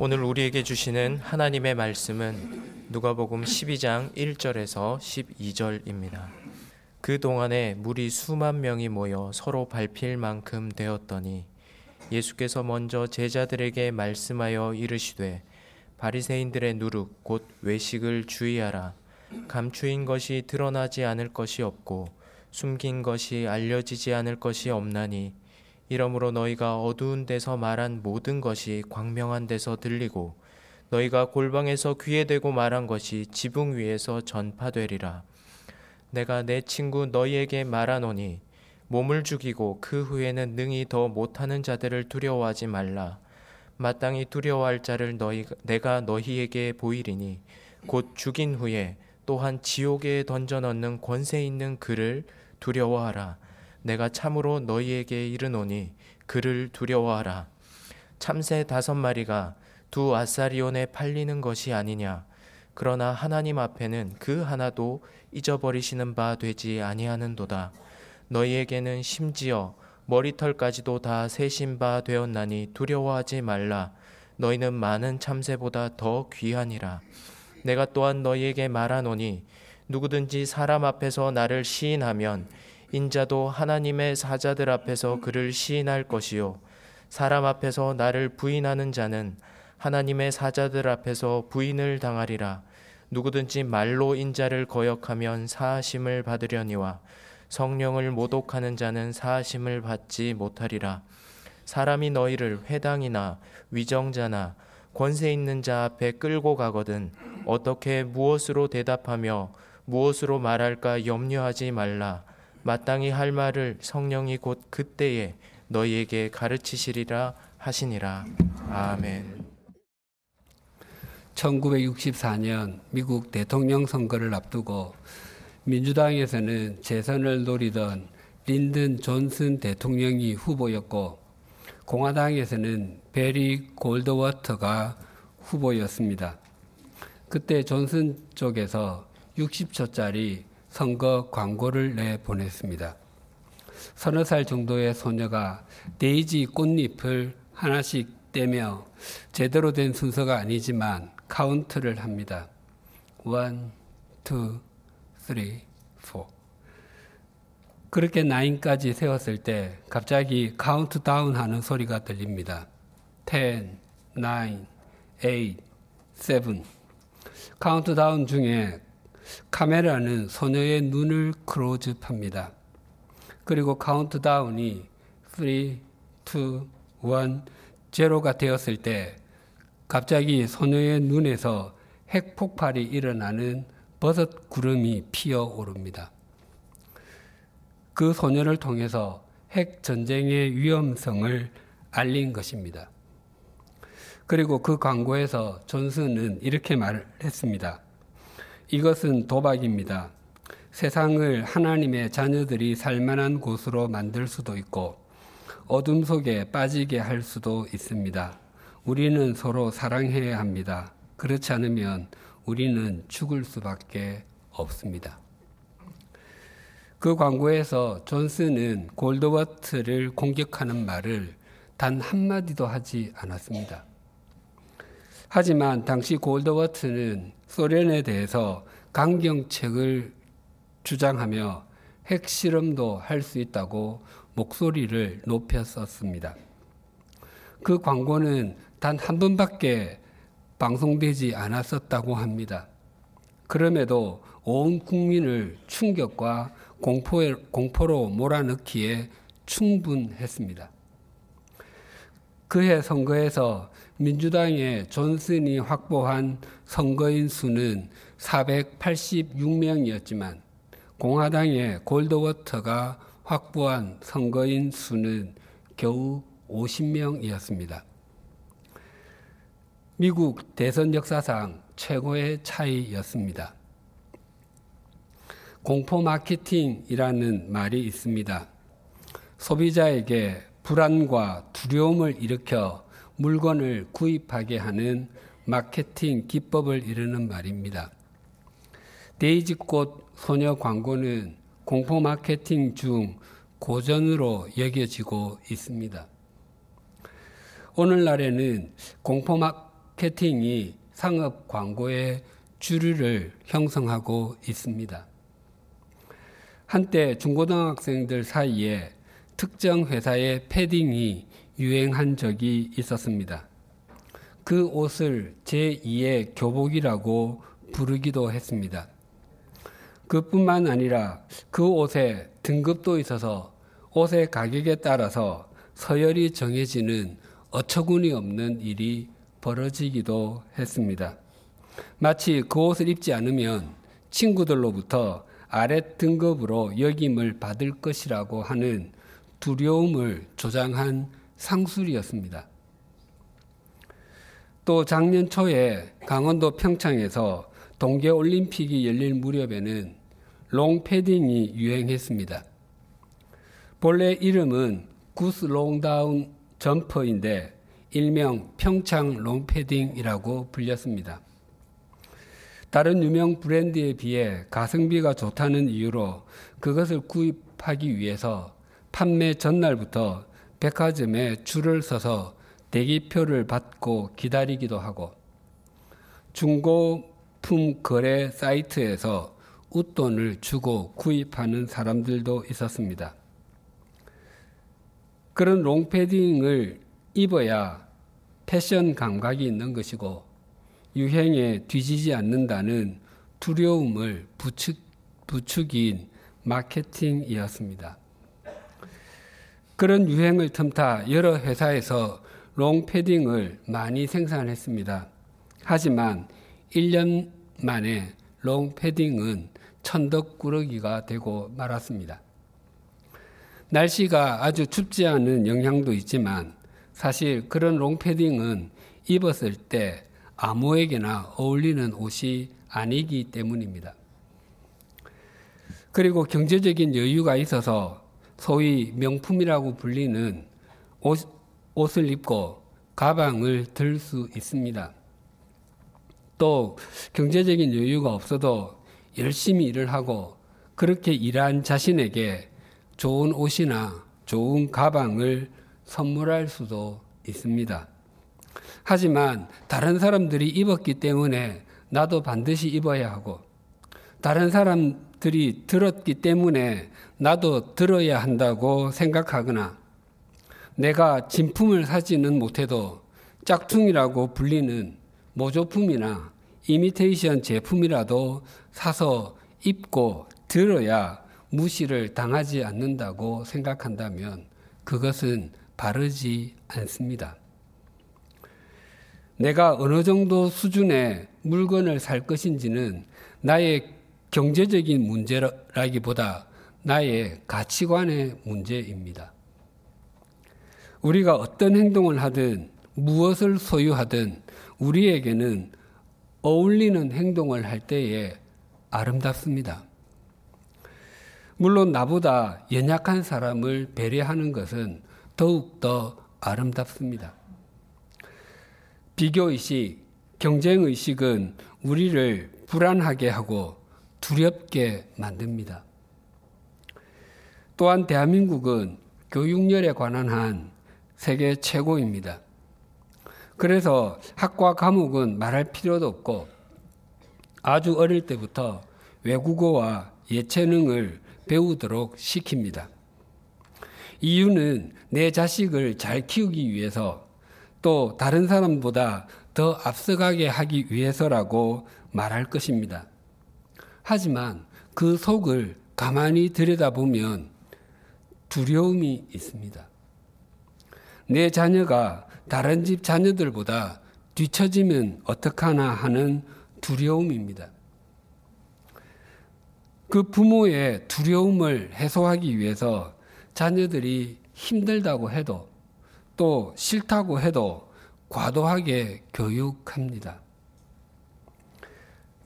오늘 우리에게 주시는 하나님의 말씀은 누가복음 12장 1절에서 12절입니다. 그 동안에 물이 수만 명이 모여 서로 밟힐 만큼 되었더니 예수께서 먼저 제자들에게 말씀하여 이르시되 바리새인들의 누룩 곧 외식을 주의하라 감추인 것이 드러나지 않을 것이 없고 숨긴 것이 알려지지 않을 것이 없나니 이러므로 너희가 어두운 데서 말한 모든 것이 광명한 데서 들리고 너희가 골방에서 귀에 대고 말한 것이 지붕 위에서 전파되리라 내가 내 친구 너희에게 말하노니 몸을 죽이고 그 후에는 능히 더 못하는 자들을 두려워하지 말라 마땅히 두려워할 자를 너희 내가 너희에게 보이리니 곧 죽인 후에 또한 지옥에 던져 넣는 권세 있는 그를 두려워하라. 내가 참으로 너희에게 이르노니 그를 두려워하라. 참새 다섯 마리가 두 아사리온에 팔리는 것이 아니냐. 그러나 하나님 앞에는 그 하나도 잊어버리시는 바 되지 아니하는도다. 너희에게는 심지어 머리털까지도 다 세신 바 되었나니 두려워하지 말라. 너희는 많은 참새보다 더 귀하니라. 내가 또한 너희에게 말하노니 누구든지 사람 앞에서 나를 시인하면 인자도 하나님의 사자들 앞에서 그를 시인할 것이요. 사람 앞에서 나를 부인하는 자는 하나님의 사자들 앞에서 부인을 당하리라. 누구든지 말로 인자를 거역하면 사하심을 받으려니와 성령을 모독하는 자는 사하심을 받지 못하리라. 사람이 너희를 회당이나 위정자나 권세 있는 자 앞에 끌고 가거든 어떻게 무엇으로 대답하며 무엇으로 말할까 염려하지 말라. 마땅히 할 말을 성령이 곧 그때에 너희에게 가르치시리라 하시니라. 아멘. 1964년 미국 대통령 선거를 앞두고 민주당에서는 재선을 노리던 린든 존슨 대통령이 후보였고 공화당에서는 베리 골드워터가 후보였습니다. 그때 존슨 쪽에서 60초짜리 선거 광고를 내보냈습니다. 서너 살 정도의 소녀가 데이지 꽃잎을 하나씩 떼며 제대로 된 순서가 아니지만 카운트를 합니다. 1, 2, 3, 4. 그렇게 9까지 셌을 때 갑자기 카운트다운 하는 소리가 들립니다. 10, 9, 8, 7. 카운트다운 중에 카메라는 소녀의 눈을 close합니다. 그리고 카운트다운이 3, 2, 1, 제로가 되었을 때 갑자기 소녀의 눈에서 핵폭발이 일어나는 버섯 구름이 피어 오릅니다. 그 소녀를 통해서 핵 전쟁의 위험성을 알린 것입니다. 그리고 그 광고에서 존슨은 이렇게 말을 했습니다. 이것은 도박입니다. 세상을 하나님의 자녀들이 살만한 곳으로 만들 수도 있고 어둠 속에 빠지게 할 수도 있습니다. 우리는 서로 사랑해야 합니다. 그렇지 않으면 우리는 죽을 수밖에 없습니다. 그 광고에서 존슨은 골드워트를 공격하는 말을 단 한마디도 하지 않았습니다. 하지만 당시 골드워트는 소련에 대해서 강경책을 주장하며 핵실험도 할 수 있다고 목소리를 높였었습니다. 그 광고는 단 한 번밖에 방송되지 않았었다고 합니다. 그럼에도 온 국민을 충격과 공포에, 공포로 몰아넣기에 충분했습니다. 그해 선거에서 민주당의 존슨이 확보한 선거인 수는 486명이었지만 공화당의 골드워터가 확보한 선거인 수는 겨우 50명이었습니다. 미국 대선 역사상 최고의 차이였습니다. 공포 마케팅이라는 말이 있습니다. 소비자에게 불안과 두려움을 일으켜 물건을 구입하게 하는 마케팅 기법을 이르는 말입니다. 데이지꽃 소녀 광고는 공포 마케팅 중 고전으로 여겨지고 있습니다. 오늘날에는 공포 마케팅이 상업 광고의 주류를 형성하고 있습니다. 한때 중고등학생들 사이에 특정 회사의 패딩이 유행한 적이 있었습니다. 그 옷을 제2의 교복이라고 부르기도 했습니다. 그뿐만 아니라 그 옷에 등급도 있어서 옷의 가격에 따라서 서열이 정해지는 어처구니 없는 일이 벌어지기도 했습니다. 마치 그 옷을 입지 않으면 친구들로부터 아래 등급으로 역임을 받을 것이라고 하는 두려움을 조장한 상술이었습니다. 또 작년 초에 강원도 평창에서 동계올림픽이 열릴 무렵에는 롱패딩이 유행했습니다. 본래 이름은 구스 롱다운 점퍼인데 일명 평창 롱패딩이라고 불렸습니다. 다른 유명 브랜드에 비해 가성비가 좋다는 이유로 그것을 구입하기 위해서 판매 전날부터 백화점에 줄을 서서 대기표를 받고 기다리기도 하고 중고품 거래 사이트에서 웃돈을 주고 구입하는 사람들도 있었습니다. 그런 롱패딩을 입어야 패션 감각이 있는 것이고 유행에 뒤지지 않는다는 두려움을 부추, 부추긴 마케팅이었습니다. 그런 유행을 틈타 여러 회사에서 롱패딩을 많이 생산했습니다. 하지만 1년 만에 롱패딩은 천덕꾸러기가 되고 말았습니다. 날씨가 아주 춥지 않은 영향도 있지만 사실 그런 롱패딩은 입었을 때 아무에게나 어울리는 옷이 아니기 때문입니다. 그리고 경제적인 여유가 있어서 소위 명품이라고 불리는 옷, 옷을 입고 가방을 들 수 있습니다. 또 경제적인 여유가 없어도 열심히 일을 하고 그렇게 일한 자신에게 좋은 옷이나 좋은 가방을 선물할 수도 있습니다. 하지만 다른 사람들이 입었기 때문에 나도 반드시 입어야 하고 다른 사람들이 들었기 때문에 나도 들어야 한다고 생각하거나 내가 진품을 사지는 못해도 짝퉁이라고 불리는 모조품이나 이미테이션 제품이라도 사서 입고 들어야 무시를 당하지 않는다고 생각한다면 그것은 바르지 않습니다. 내가 어느 정도 수준의 물건을 살 것인지는 나의 경제적인 문제라기보다 나의 가치관의 문제입니다. 우리가 어떤 행동을 하든 무엇을 소유하든 우리에게는 어울리는 행동을 할 때에 아름답습니다. 물론 나보다 연약한 사람을 배려하는 것은 더욱더 아름답습니다. 비교의식, 경쟁의식은 우리를 불안하게 하고 두렵게 만듭니다. 또한 대한민국은 교육열에 관한 한 세계 최고입니다. 그래서 학과 과목은 말할 필요도 없고 아주 어릴 때부터 외국어와 예체능을 배우도록 시킵니다. 이유는 내 자식을 잘 키우기 위해서 또 다른 사람보다 더 앞서가게 하기 위해서라고 말할 것입니다. 하지만 그 속을 가만히 들여다보면 두려움이 있습니다. 내 자녀가 다른 집 자녀들보다 뒤처지면 어떡하나 하는 두려움입니다. 그 부모의 두려움을 해소하기 위해서 자녀들이 힘들다고 해도 또 싫다고 해도 과도하게 교육합니다.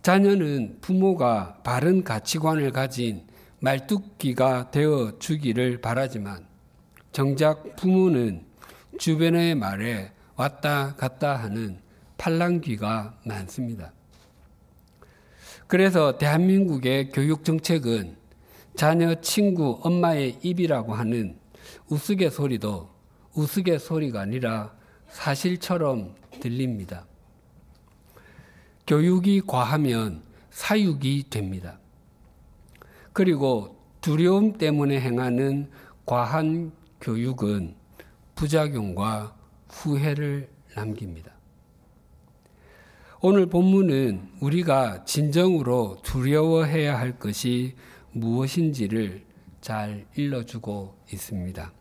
자녀는 부모가 바른 가치관을 가진 말뚝기가 되어 주기를 바라지만 정작 부모는 주변의 말에 왔다 갔다 하는 팔랑귀가 많습니다. 그래서 대한민국의 교육 정책은 자녀, 친구, 엄마의 입이라고 하는 우스갯소리도 우스갯소리가 아니라 사실처럼 들립니다. 교육이 과하면 사육이 됩니다. 그리고 두려움 때문에 행하는 과한 교육은 부작용과 후회를 남깁니다. 오늘 본문은 우리가 진정으로 두려워해야 할 것이 무엇인지를 잘 일러주고 있습니다.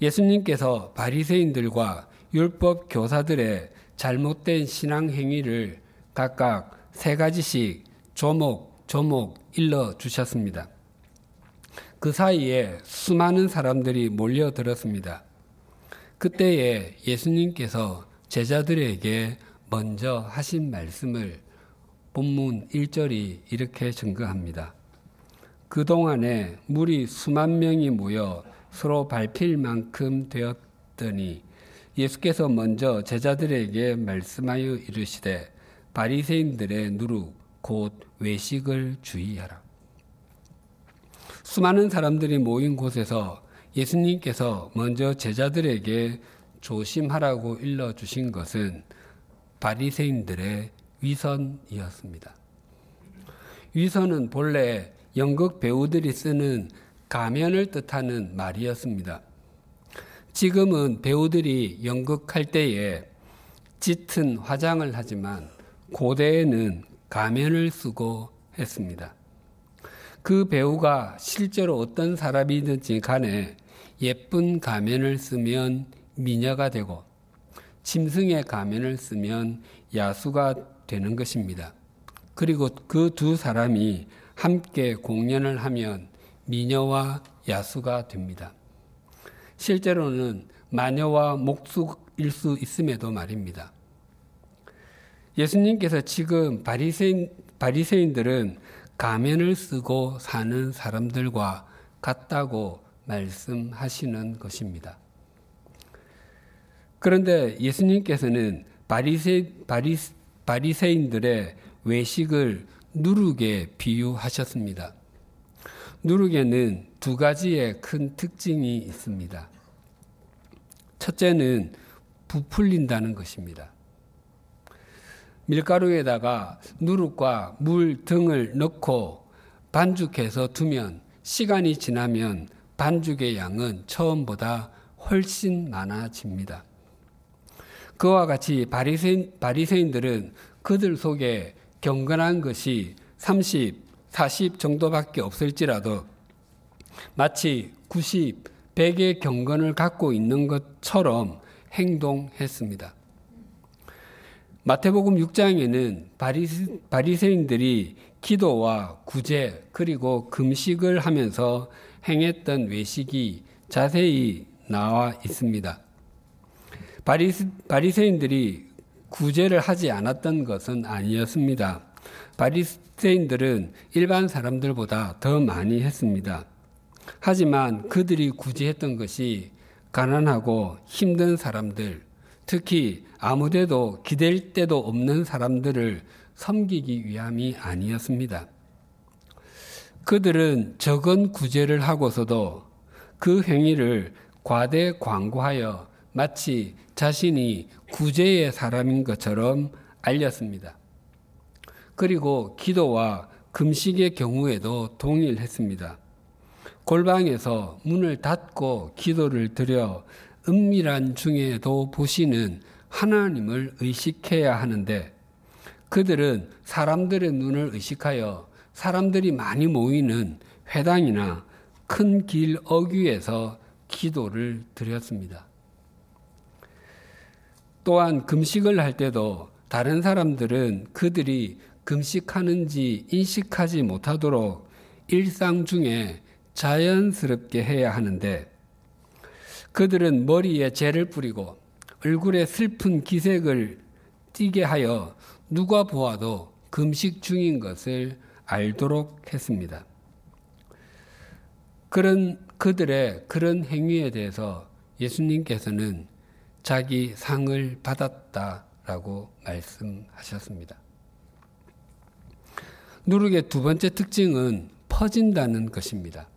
예수님께서 바리새인들과 율법 교사들의 잘못된 신앙 행위를 각각 세 가지씩 조목 조목 일러 주셨습니다. 그 사이에 수많은 사람들이 몰려들었습니다. 그때에 예수님께서 제자들에게 먼저 하신 말씀을 본문 1절이 이렇게 증거합니다. 그동안에 물이 수만 명이 모여 서로 밟힐 만큼 되었더니 예수께서 먼저 제자들에게 말씀하여 이르시되 바리새인들의 누룩 곧 외식을 주의하라. 수많은 사람들이 모인 곳에서 예수님께서 먼저 제자들에게 조심하라고 일러 주신 것은 바리새인들의 위선이었습니다. 위선은 본래 연극 배우들이 쓰는 가면을 뜻하는 말이었습니다. 지금은 배우들이 연극할 때에 짙은 화장을 하지만 고대에는 가면을 쓰고 했습니다. 그 배우가 실제로 어떤 사람이든지 간에 예쁜 가면을 쓰면 미녀가 되고 짐승의 가면을 쓰면 야수가 되는 것입니다. 그리고 그 두 사람이 함께 공연을 하면 미녀와 야수가 됩니다. 실제로는 마녀와 목수일 수 있음에도 말입니다. 예수님께서 지금 바리새인, 바리새인들은 가면을 쓰고 사는 사람들과 같다고 말씀하시는 것입니다. 그런데 예수님께서는 바리새, 바리, 바리새인들의 외식을 누룩에 비유하셨습니다. 누룩에는 두 가지의 큰 특징이 있습니다. 첫째는 부풀린다는 것입니다. 밀가루에다가 누룩과 물 등을 넣고 반죽해서 두면 시간이 지나면 반죽의 양은 처음보다 훨씬 많아집니다. 그와 같이 바리새인, 바리새인들은 그들 속에 경건한 것이 30, 40 정도밖에 없을지라도 마치 90, 100의 경건을 갖고 있는 것처럼 행동했습니다. 마태복음 6장에는 바리새인들이 기도와 구제 그리고 금식을 하면서 행했던 외식이 자세히 나와 있습니다. 바리새인들이 구제를 하지 않았던 것은 아니었습니다. 바리새인들은 일반 사람들보다 더 많이 했습니다. 하지만 그들이 구제했던 것이 가난하고 힘든 사람들, 특히 아무데도 기댈 데도 없는 사람들을 섬기기 위함이 아니었습니다. 그들은 적은 구제를 하고서도 그 행위를 과대 광고하여 마치 자신이 구제의 사람인 것처럼 알렸습니다. 그리고 기도와 금식의 경우에도 동일했습니다. 골방에서 문을 닫고 기도를 드려 은밀한 중에도 보시는 하나님을 의식해야 하는데 그들은 사람들의 눈을 의식하여 사람들이 많이 모이는 회당이나 큰 길 어귀에서 기도를 드렸습니다. 또한 금식을 할 때도 다른 사람들은 그들이 금식하는지 인식하지 못하도록 일상 중에 자연스럽게 해야 하는데 그들은 머리에 재를 뿌리고 얼굴에 슬픈 기색을 띠게 하여 누가 보아도 금식 중인 것을 알도록 했습니다. 그런 그들의 그런 행위에 대해서 예수님께서는 자기 상을 받았다라고 말씀하셨습니다. 누룩의 두 번째 특징은 퍼진다는 것입니다.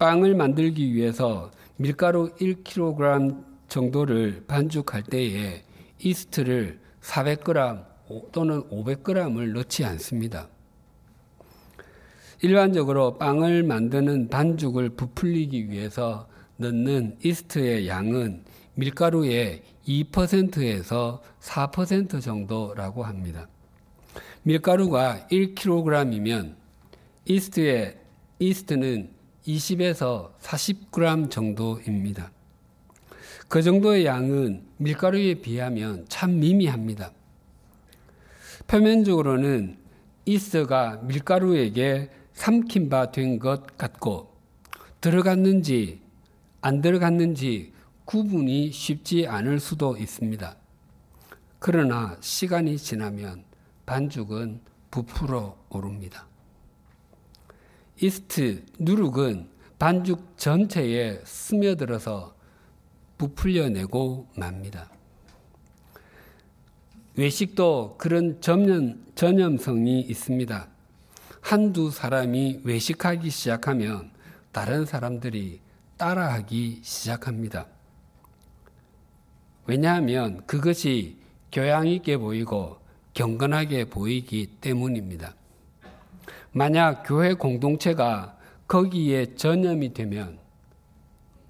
빵을 만들기 위해서 밀가루 1kg 정도를 반죽할 때에 이스트를 400g 또는 500g을 넣지 않습니다. 일반적으로 빵을 만드는 반죽을 부풀리기 위해서 넣는 이스트의 양은 밀가루의 2%에서 4% 정도라고 합니다. 밀가루가 1kg이면 이스트의 이스트는 20에서 40g 정도입니다. 그 정도의 양은 밀가루에 비하면 참 미미합니다. 표면적으로는 이스트가 밀가루에게 삼킨 바 된 것 같고 들어갔는지 안 들어갔는지 구분이 쉽지 않을 수도 있습니다. 그러나 시간이 지나면 반죽은 부풀어 오릅니다. 이스트, 누룩은 반죽 전체에 스며들어서 부풀려내고 맙니다. 외식도 그런 전염, 전염성이 있습니다. 한두 사람이 외식하기 시작하면 다른 사람들이 따라하기 시작합니다. 왜냐하면 그것이 교양 있게 보이고 경건하게 보이기 때문입니다. 만약 교회 공동체가 거기에 전염이 되면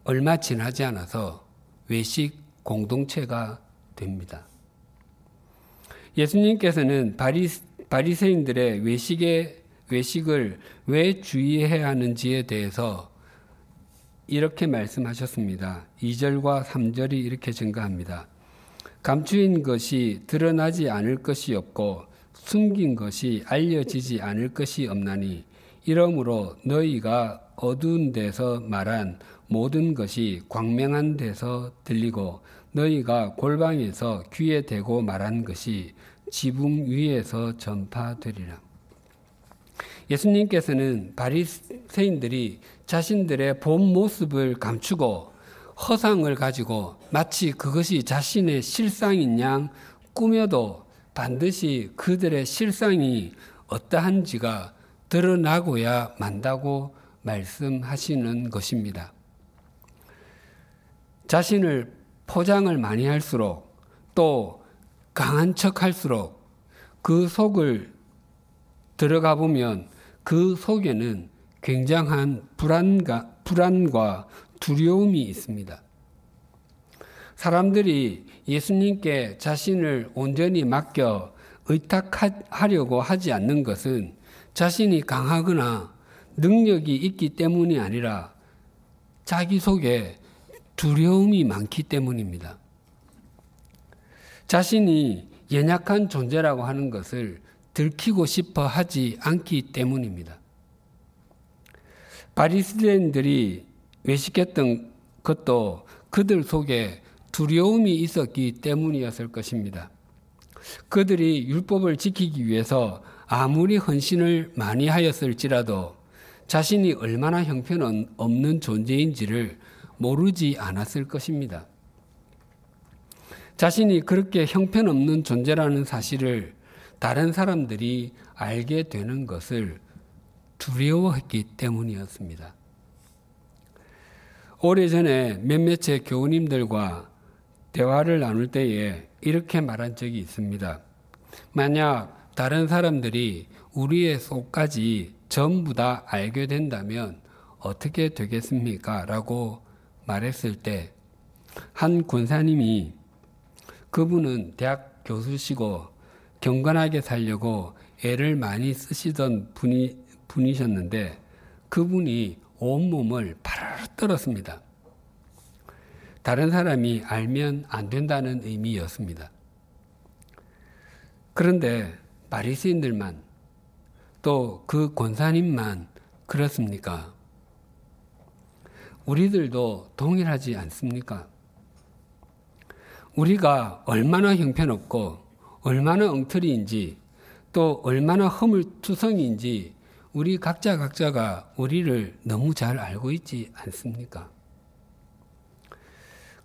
얼마 지나지 않아서 외식 공동체가 됩니다. 예수님께서는 바리, 바리새인들의 외식의 외식을 왜 주의해야 하는지에 대해서 이렇게 말씀하셨습니다. 2절과 3절이 이렇게 증가합니다. 감추인 것이 드러나지 않을 것이 없고 숨긴 것이 알려지지 않을 것이 없나니 이러므로 너희가 어두운 데서 말한 모든 것이 광명한 데서 들리고 너희가 골방에서 귀에 대고 말한 것이 지붕 위에서 전파되리라. 예수님께서는 바리새인들이 자신들의 본 모습을 감추고 허상을 가지고 마치 그것이 자신의 실상인 양 꾸며도 반드시 그들의 실상이 어떠한지가 드러나고야 만다고 말씀하시는 것입니다. 자신을 포장을 많이 할수록 또 강한 척 할수록 그 속을 들어가 보면 그 속에는 굉장한 불안과, 불안과 두려움이 있습니다. 사람들이 예수님께 자신을 온전히 맡겨 의탁하려고 하지 않는 것은 자신이 강하거나 능력이 있기 때문이 아니라 자기 속에 두려움이 많기 때문입니다. 자신이 연약한 존재라고 하는 것을 들키고 싶어 하지 않기 때문입니다. 바리스인들이 외식했던 것도 그들 속에 두려움이 있었기 때문이었을 것입니다. 그들이 율법을 지키기 위해서 아무리 헌신을 많이 하였을지라도 자신이 얼마나 형편없는 존재인지를 모르지 않았을 것입니다. 자신이 그렇게 형편없는 존재라는 사실을 다른 사람들이 알게 되는 것을 두려워했기 때문이었습니다. 오래전에 몇몇의 교우님들과 대화를 나눌 때에 이렇게 말한 적이 있습니다. 만약 다른 사람들이 우리의 속까지 전부 다 알게 된다면 어떻게 되겠습니까? 라고 말했을 때 한 군사님이 그분은 대학 교수시고 경건하게 살려고 애를 많이 쓰시던 분이, 분이셨는데 그분이 온몸을 파르르 떨었습니다. 다른 사람이 알면 안 된다는 의미였습니다. 그런데 바리새인들만 또 그 권사님만 그렇습니까? 우리들도 동일하지 않습니까? 우리가 얼마나 형편없고 얼마나 엉터리인지 또 얼마나 허물투성인지 우리 각자 각자가 우리를 너무 잘 알고 있지 않습니까?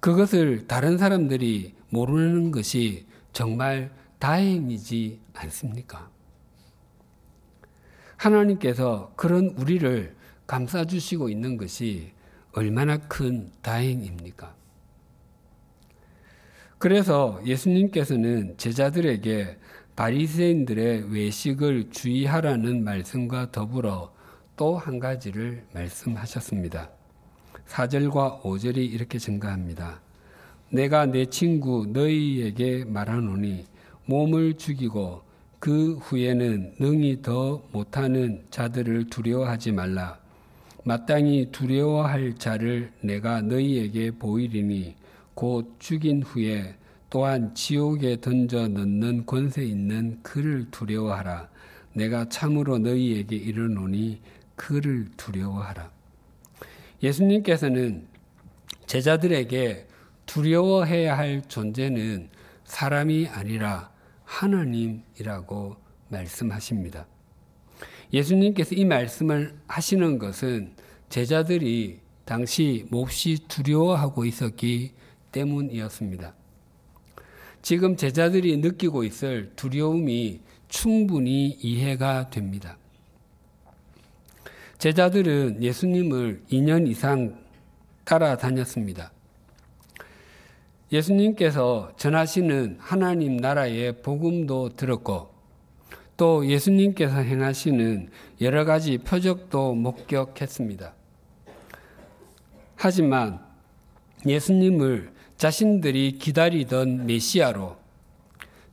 그것을 다른 사람들이 모르는 것이 정말 다행이지 않습니까? 하나님께서 그런 우리를 감싸주시고 있는 것이 얼마나 큰 다행입니까? 그래서 예수님께서는 제자들에게 바리새인들의 외식을 주의하라는 말씀과 더불어 또 한 가지를 말씀하셨습니다. 4절과 5절이 이렇게 증가합니다. 내가 내 친구 너희에게 말하노니 몸을 죽이고 그 후에는 능히 더 못하는 자들을 두려워하지 말라. 마땅히 두려워할 자를 내가 너희에게 보이리니 곧 죽인 후에 또한 지옥에 던져 넣는 권세 있는 그를 두려워하라. 내가 참으로 너희에게 이르노니 그를 두려워하라. 예수님께서는 제자들에게 두려워해야 할 존재는 사람이 아니라 하나님이라고 말씀하십니다. 예수님께서 이 말씀을 하시는 것은 제자들이 당시 몹시 두려워하고 있었기 때문이었습니다. 지금 제자들이 느끼고 있을 두려움이 충분히 이해가 됩니다. 제자들은 예수님을 2년 이상 따라다녔습니다. 예수님께서 전하시는 하나님 나라의 복음도 들었고 또 예수님께서 행하시는 여러 가지 표적도 목격했습니다. 하지만 예수님을 자신들이 기다리던 메시아로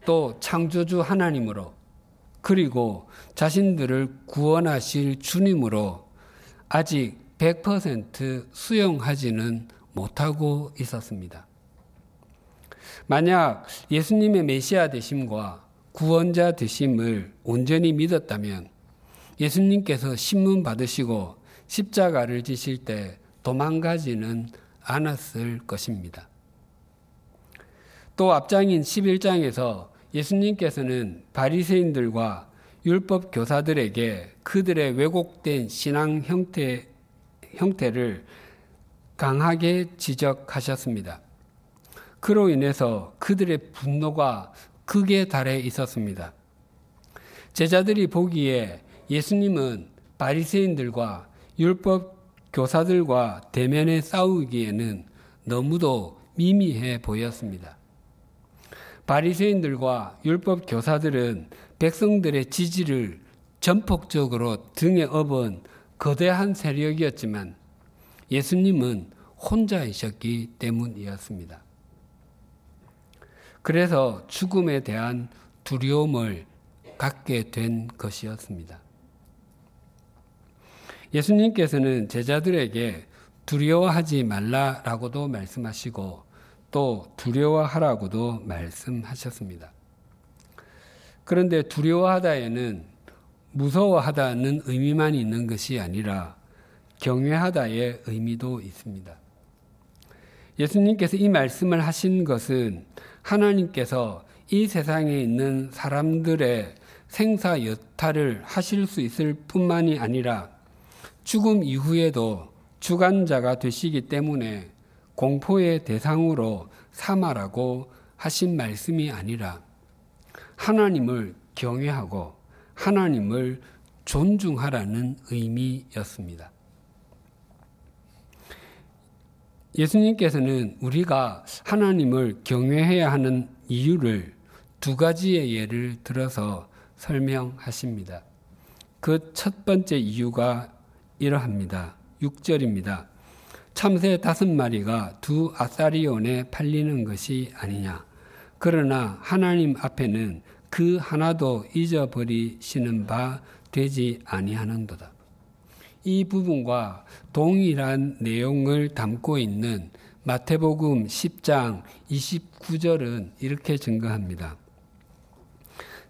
또 창조주 하나님으로 그리고 자신들을 구원하실 주님으로 아직 100% 수용하지는 못하고 있었습니다. 만약 예수님의 메시아 되심과 구원자 되심을 온전히 믿었다면 예수님께서 신문 받으시고 십자가를 지실 때 도망가지는 않았을 것입니다. 또 앞장인 11장에서 예수님께서는 바리새인들과 율법 교사들에게 그들의 왜곡된 신앙 형태 형태를 강하게 지적하셨습니다. 그로 인해서 그들의 분노가 극에 달해 있었습니다. 제자들이 보기에 예수님은 바리새인들과 율법 교사들과 대면에 싸우기에는 너무도 미미해 보였습니다. 바리새인들과 율법 교사들은 백성들의 지지를 전폭적으로 등에 업은 거대한 세력이었지만 예수님은 혼자이셨기 때문이었습니다. 그래서 죽음에 대한 두려움을 갖게 된 것이었습니다. 예수님께서는 제자들에게 두려워하지 말라라고도 말씀하시고 또 두려워하라고도 말씀하셨습니다. 그런데 두려워하다에는 무서워하다는 의미만 있는 것이 아니라 경외하다의 의미도 있습니다. 예수님께서 이 말씀을 하신 것은 하나님께서 이 세상에 있는 사람들의 생사 여타를 하실 수 있을 뿐만이 아니라 죽음 이후에도 주관자가 되시기 때문에 공포의 대상으로 삼아라고 하신 말씀이 아니라 하나님을 경외하고 하나님을 존중하라는 의미였습니다. 예수님께서는 우리가 하나님을 경외해야 하는 이유를 두 가지의 예를 들어서 설명하십니다. 그 첫 번째 이유가 이러합니다. 6절입니다. 참새 다섯 마리가 두 아사리온에 팔리는 것이 아니냐. 그러나 하나님 앞에는 그 하나도 잊어버리시는 바 되지 아니하는도다. 이 부분과 동일한 내용을 담고 있는 마태복음 10장 29절은 이렇게 증거합니다.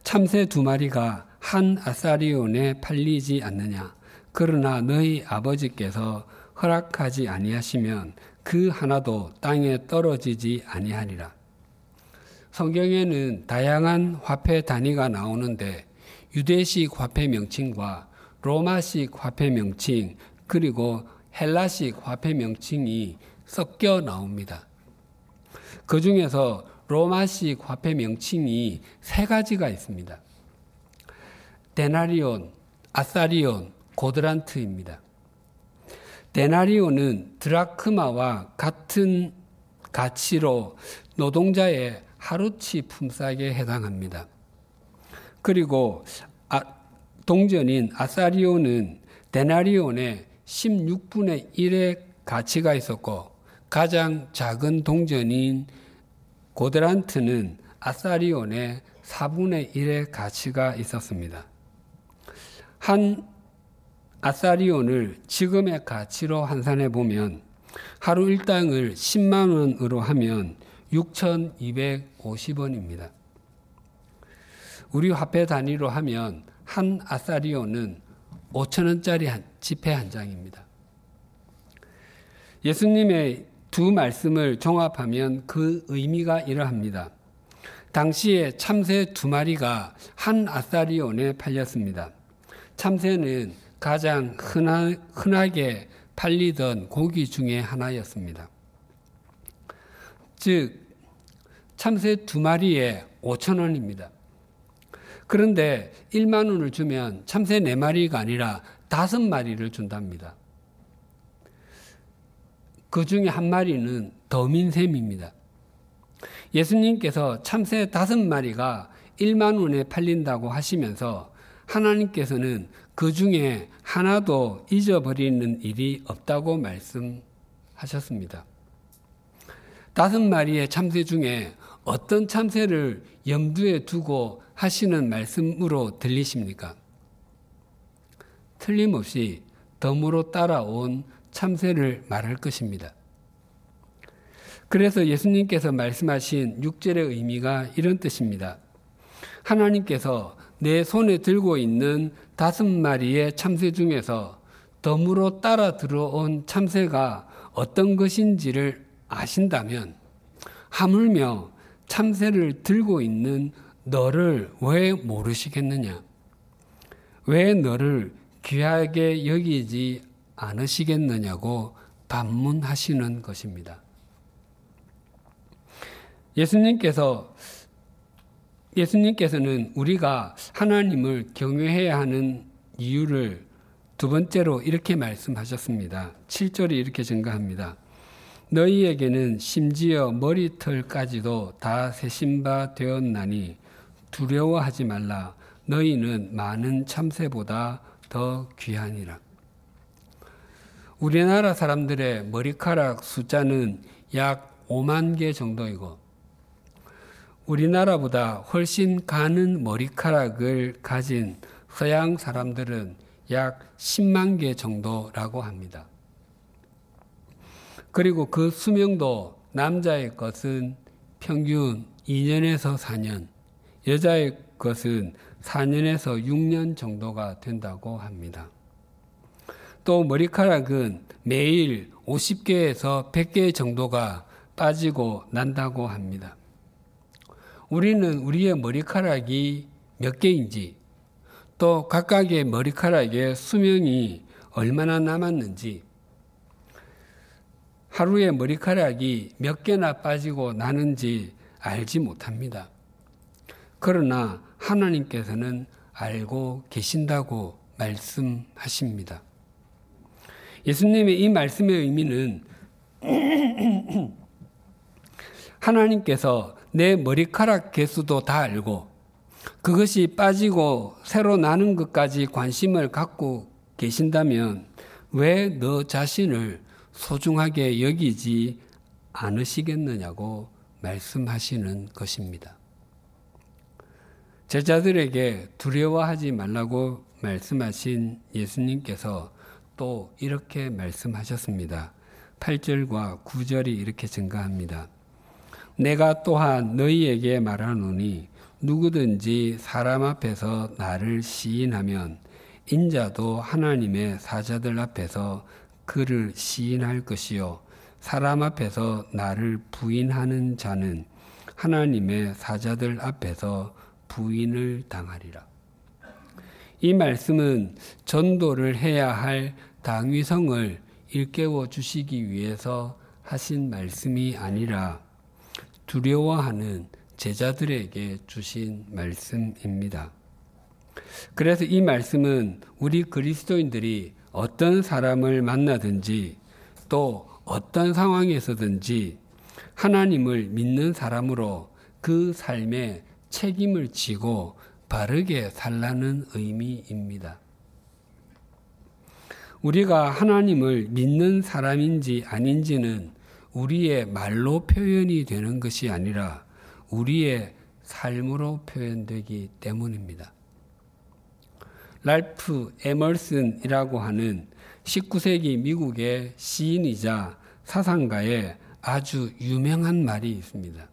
참새 두 마리가 한 아사리온에 팔리지 않느냐. 그러나 너희 아버지께서 허락하지 아니하시면 그 하나도 땅에 떨어지지 아니하리라. 성경에는 다양한 화폐 단위가 나오는데 유대식 화폐 명칭과 로마식 화폐 명칭 그리고 헬라식 화폐 명칭이 섞여 나옵니다. 그 중에서 로마식 화폐 명칭이 세 가지가 있습니다. 데나리온, 아사리온, 고드란트입니다. 데나리온은 드라크마와 같은 가치로 노동자의 하루치 품삯에 해당합니다. 그리고 아, 동전인 아사리오는 데나리온의 16분의 1의 가치가 있었고 가장 작은 동전인 고드란트는 아사리온의 4분의 1의 가치가 있었습니다. 한 아사리온을 지금의 가치로 환산해 보면 하루 일당을 10만 원으로 하면 6,250원입니다. 우리 화폐 단위로 하면 한 아사리온은 5천 원짜리 지폐 한 장입니다. 예수님의 두 말씀을 종합하면 그 의미가 이러합니다. 당시에 참새 두 마리가 한 아사리온에 팔렸습니다. 참새는 가장 흔하, 흔하게 팔리던 고기 중에 하나였습니다. 즉, 참새 두 마리에 5천 원입니다. 그런데 1만 원을 주면 참새 네 마리가 아니라 다섯 마리를 준답니다. 그 중에 한 마리는 더민샘입니다. 예수님께서 참새 다섯 마리가 1만 원에 팔린다고 하시면서 하나님께서는 그 중에 하나도 잊어버리는 일이 없다고 말씀하셨습니다. 다섯 마리의 참새 중에 어떤 참새를 염두에 두고 하시는 말씀으로 들리십니까? 틀림없이 덤으로 따라온 참새를 말할 것입니다. 그래서 예수님께서 말씀하신 6절의 의미가 이런 뜻입니다. 하나님께서 내 손에 들고 있는 다섯 마리의 참새 중에서 덤으로 따라 들어온 참새가 어떤 것인지를 아신다면 하물며 참새를 들고 있는 너를 왜 모르시겠느냐? 왜 너를 귀하게 여기지 않으시겠느냐고 반문하시는 것입니다. 예수님께서 예수님께서는 우리가 하나님을 경외해야 하는 이유를 두 번째로 이렇게 말씀하셨습니다. 7절이 이렇게 증가합니다. 너희에게는 심지어 머리털까지도 다 세신 바 되었나니 두려워하지 말라. 너희는 많은 참새보다 더 귀하니라. 우리나라 사람들의 머리카락 숫자는 약 5만 개 정도이고 우리나라보다 훨씬 가는 머리카락을 가진 서양 사람들은 약 10만 개 정도라고 합니다. 그리고 그 수명도 남자의 것은 평균 2년에서 4년, 여자의 것은 4년에서 6년 정도가 된다고 합니다. 또 머리카락은 매일 50개에서 100개 정도가 빠지고 난다고 합니다. 우리는 우리의 머리카락이 몇 개인지 또 각각의 머리카락의 수명이 얼마나 남았는지 하루에 머리카락이 몇 개나 빠지고 나는지 알지 못합니다. 그러나 하나님께서는 알고 계신다고 말씀하십니다. 예수님의 이 말씀의 의미는 하나님께서 내 머리카락 개수도 다 알고 그것이 빠지고 새로 나는 것까지 관심을 갖고 계신다면 왜 너 자신을 소중하게 여기지 않으시겠느냐고 말씀하시는 것입니다. 제자들에게 두려워하지 말라고 말씀하신 예수님께서 또 이렇게 말씀하셨습니다. 8절과 9절이 이렇게 증가합니다. 내가 또한 너희에게 말하노니 누구든지 사람 앞에서 나를 시인하면 인자도 하나님의 사자들 앞에서 그를 시인할 것이요 사람 앞에서 나를 부인하는 자는 하나님의 사자들 앞에서 부인을 당하리라. 이 말씀은 전도를 해야 할 당위성을 일깨워 주시기 위해서 하신 말씀이 아니라 두려워하는 제자들에게 주신 말씀입니다. 그래서 이 말씀은 우리 그리스도인들이 어떤 사람을 만나든지 또 어떤 상황에서든지 하나님을 믿는 사람으로 그 삶에 책임을 지고 바르게 살라는 의미입니다. 우리가 하나님을 믿는 사람인지 아닌지는 우리의 말로 표현이 되는 것이 아니라 우리의 삶으로 표현되기 때문입니다. 랄프 에멀슨이라고 하는 19세기 미국의 시인이자 사상가의 아주 유명한 말이 있습니다.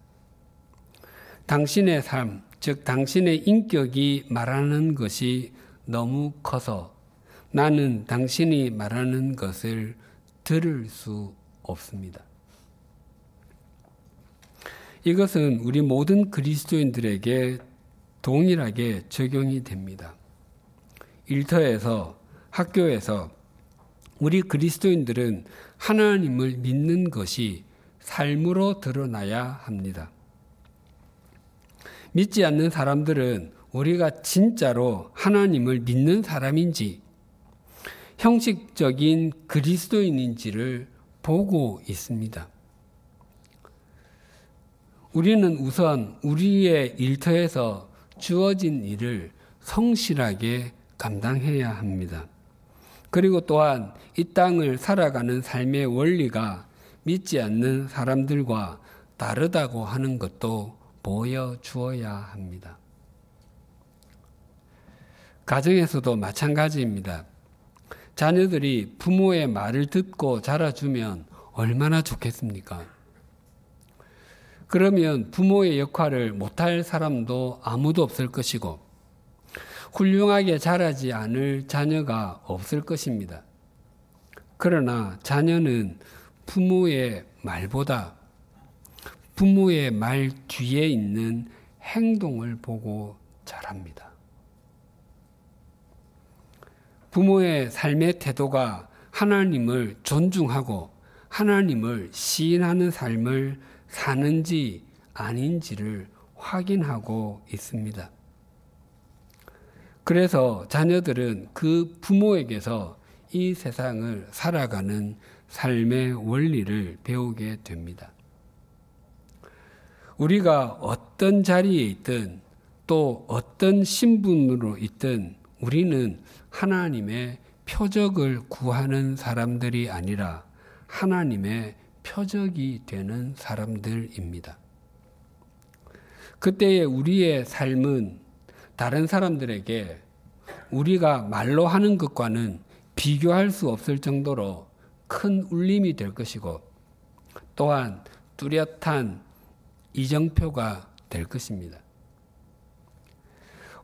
당신의 삶, 즉 당신의 인격이 말하는 것이 너무 커서 나는 당신이 말하는 것을 들을 수 없습니다. 이것은 우리 모든 그리스도인들에게 동일하게 적용이 됩니다. 일터에서 학교에서 우리 그리스도인들은 하나님을 믿는 것이 삶으로 드러나야 합니다. 믿지 않는 사람들은 우리가 진짜로 하나님을 믿는 사람인지 형식적인 그리스도인인지를 보고 있습니다. 우리는 우선 우리의 일터에서 주어진 일을 성실하게 감당해야 합니다. 그리고 또한 이 땅을 살아가는 삶의 원리가 믿지 않는 사람들과 다르다고 하는 것도 보여주어야 합니다. 가정에서도 마찬가지입니다. 자녀들이 부모의 말을 듣고 자라주면 얼마나 좋겠습니까? 그러면 부모의 역할을 못할 사람도 아무도 없을 것이고, 훌륭하게 자라지 않을 자녀가 없을 것입니다. 그러나 자녀는 부모의 말보다 부모의 말 뒤에 있는 행동을 보고 자랍니다. 부모의 삶의 태도가 하나님을 존중하고 하나님을 시인하는 삶을 사는지 아닌지를 확인하고 있습니다. 그래서 자녀들은 그 부모에게서 이 세상을 살아가는 삶의 원리를 배우게 됩니다. 우리가 어떤 자리에 있든 또 어떤 신분으로 있든 우리는 하나님의 표적을 구하는 사람들이 아니라 하나님의 표적이 되는 사람들입니다. 그때의 우리의 삶은 다른 사람들에게 우리가 말로 하는 것과는 비교할 수 없을 정도로 큰 울림이 될 것이고 또한 뚜렷한 이정표가 될 것입니다.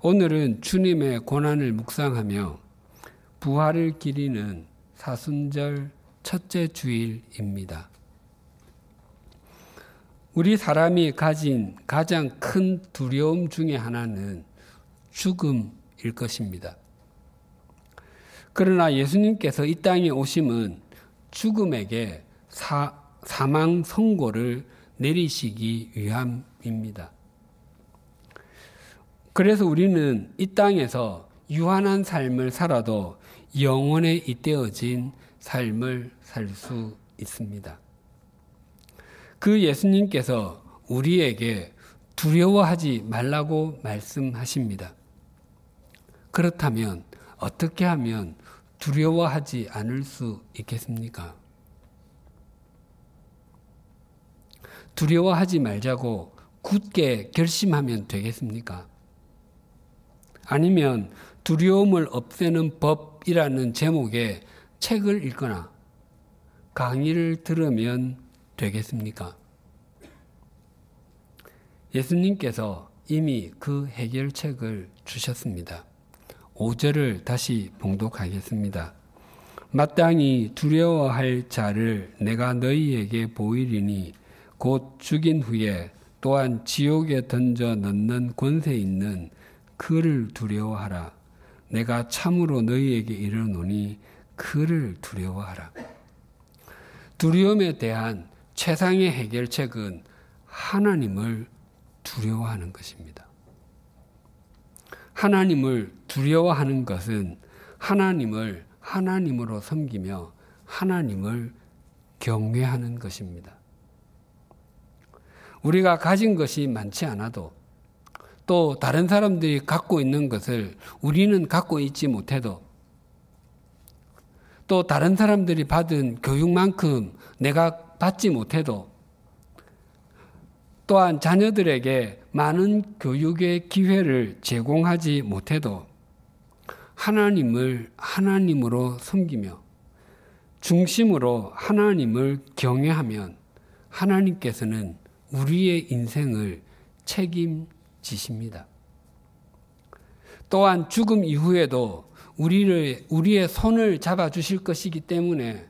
오늘은 주님의 고난을 묵상하며 부활을 기리는 사순절 첫째 주일입니다. 우리 사람이 가진 가장 큰 두려움 중의 하나는 죽음일 것입니다. 그러나 예수님께서 이 땅에 오심은 죽음에게 사, 사망 선고를 내리시기 위함입니다. 그래서 우리는 이 땅에서 유한한 삶을 살아도 영원에 잇대어진 삶을 살 수 있습니다. 그 예수님께서 우리에게 두려워하지 말라고 말씀하십니다. 그렇다면 어떻게 하면 두려워하지 않을 수 있겠습니까? 두려워하지 말자고 굳게 결심하면 되겠습니까? 아니면 두려움을 없애는 법이라는 제목의 책을 읽거나 강의를 들으면 되겠습니까? 예수님께서 이미 그 해결책을 주셨습니다. 5절을 다시 봉독하겠습니다. 마땅히 두려워할 자를 내가 너희에게 보이리니 곧 죽인 후에 또한 지옥에 던져 넣는 권세 있는 그를 두려워하라. 내가 참으로 너희에게 이르노니 그를 두려워하라. 두려움에 대한 최상의 해결책은 하나님을 두려워하는 것입니다. 하나님을 두려워하는 것은 하나님을 하나님으로 섬기며 하나님을 경외하는 것입니다. 우리가 가진 것이 많지 않아도 또 다른 사람들이 갖고 있는 것을 우리는 갖고 있지 못해도 또 다른 사람들이 받은 교육만큼 내가 받지 못해도 또한 자녀들에게 많은 교육의 기회를 제공하지 못해도 하나님을 하나님으로 섬기며 중심으로 하나님을 경외하면 하나님께서는 우리의 인생을 책임지십니다. 또한 죽음 이후에도 우리를, 우리의 손을 잡아 주실 것이기 때문에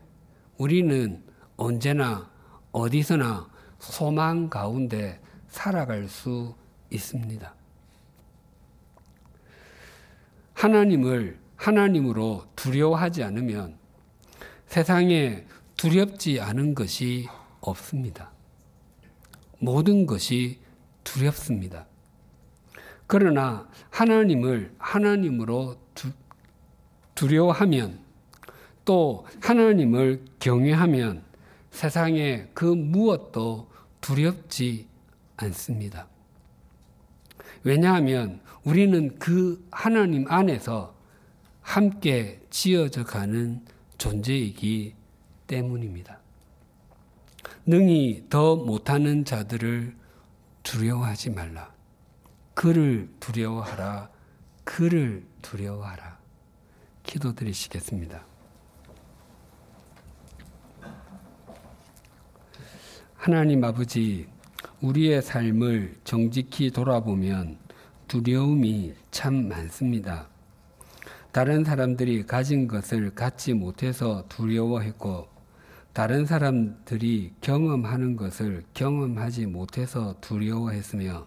우리는 언제나 어디서나 소망 가운데 살아갈 수 있습니다. 하나님을 하나님으로 두려워하지 않으면 세상에 두렵지 않은 것이 없습니다. 모든 것이 두렵습니다. 그러나 하나님을 하나님으로 두, 두려워하면 또 하나님을 경외하면 세상에 그 무엇도 두렵지 않습니다. 왜냐하면 우리는 그 하나님 안에서 함께 지어져 가는 존재이기 때문입니다. 능히 더 못하는 자들을 두려워하지 말라. 그를 두려워하라. 그를 두려워하라. 기도드리시겠습니다. 하나님 아버지, 우리의 삶을 정직히 돌아보면 두려움이 참 많습니다. 다른 사람들이 가진 것을 갖지 못해서 두려워했고, 다른 사람들이 경험하는 것을 경험하지 못해서 두려워했으며,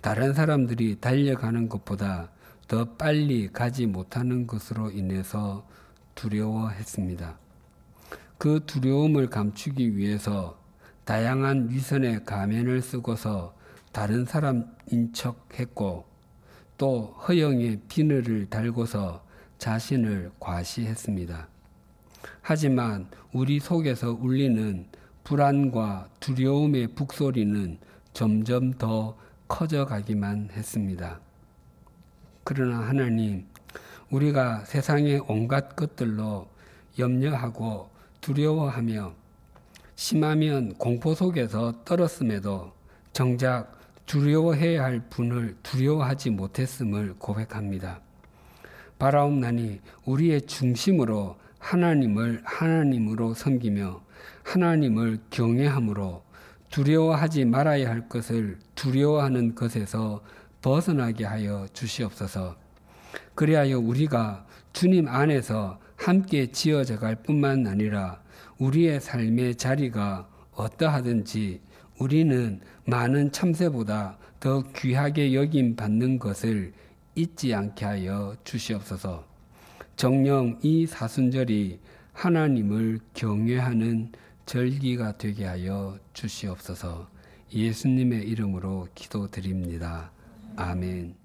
다른 사람들이 달려가는 것보다 더 빨리 가지 못하는 것으로 인해서 두려워했습니다. 그 두려움을 감추기 위해서 다양한 위선의 가면을 쓰고서 다른 사람인 척 했고 또 허영의 비늘을 달고서 자신을 과시했습니다. 하지만 우리 속에서 울리는 불안과 두려움의 북소리는 점점 더 커져가기만 했습니다. 그러나 하나님, 우리가 세상의 온갖 것들로 염려하고 두려워하며 심하면 공포 속에서 떨었음에도 정작 두려워해야 할 분을 두려워하지 못했음을 고백합니다. 바라옵나니 우리의 중심으로 하나님을 하나님으로 섬기며 하나님을 경외함으로 두려워하지 말아야 할 것을 두려워하는 것에서 벗어나게 하여 주시옵소서. 그리하여 우리가 주님 안에서 함께 지어져 갈 뿐만 아니라 우리의 삶의 자리가 어떠하든지 우리는 많은 참새보다 더 귀하게 여김 받는 것을 잊지 않게 하여 주시옵소서. 정령 이 사순절이 하나님을 경외하는 절기가 되게 하여 주시옵소서. 예수님의 이름으로 기도드립니다. 아멘.